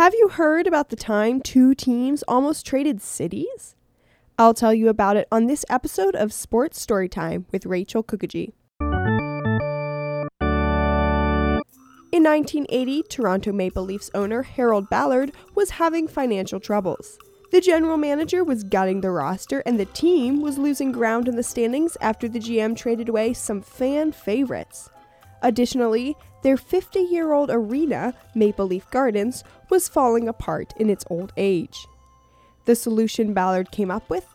Have you heard about the time two teams almost traded cities? I'll tell you about it on this episode of Sports Storytime with Rachel Kukaji. In 1980, Toronto Maple Leafs owner Harold Ballard was having financial troubles. The general manager was gutting the roster, and the team was losing ground in the standings after the GM traded away some fan favorites. Additionally, their 50 year old arena, Maple Leaf Gardens, was falling apart in its old age. The solution Ballard came up with?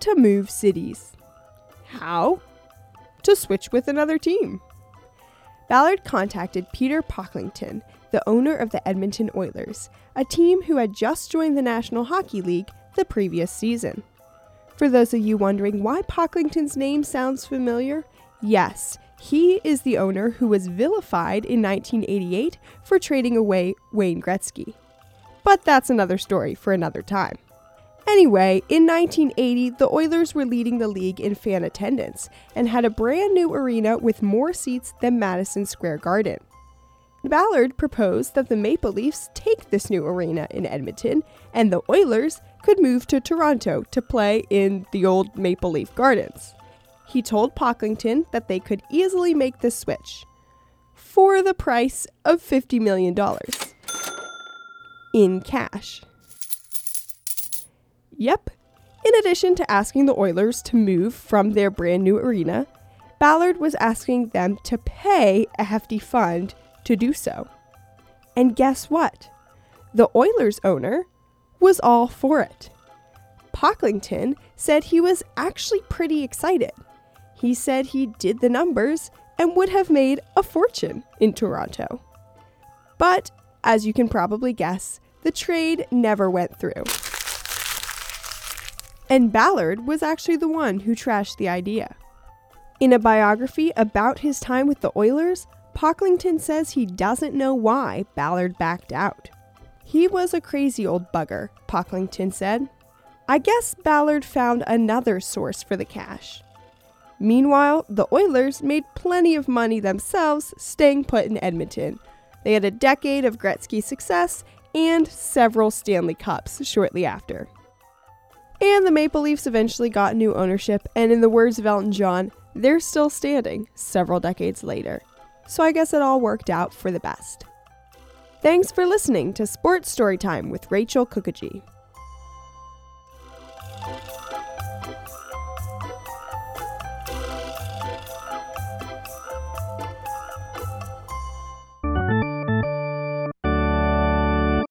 To move cities. How? To switch with another team. Ballard contacted Peter Pocklington, the owner of the Edmonton Oilers, a team who had just joined the National Hockey League the previous season. For those of you wondering why Pocklington's name sounds familiar, yes, he is the owner who was vilified in 1988 for trading away Wayne Gretzky. But that's another story for another time. Anyway, in 1980, the Oilers were leading the league in fan attendance and had a brand new arena with more seats than Madison Square Garden. Ballard proposed that the Maple Leafs take this new arena in Edmonton and the Oilers could move to Toronto to play in the old Maple Leaf Gardens. He told Pocklington that they could easily make this switch for the price of $50 million in cash. Yep. In addition to asking the Oilers to move from their brand new arena, Ballard was asking them to pay a hefty fund to do so. And guess what? The Oilers owner was all for it. Pocklington said he was actually pretty excited. He said he did the numbers and would have made a fortune in Toronto. But, as you can probably guess, the trade never went through. And Ballard was actually the one who trashed the idea. In a biography about his time with the Oilers, Pocklington says he doesn't know why Ballard backed out. He was a crazy old bugger, Pocklington said. I guess Ballard found another source for the cash. Meanwhile, the Oilers made plenty of money themselves staying put in Edmonton. They had a decade of Gretzky success and several Stanley Cups shortly after. And the Maple Leafs eventually got new ownership, and in the words of Elton John, they're still standing several decades later. So I guess it all worked out for the best. Thanks for listening to Sports Storytime with Rachel Kukaji.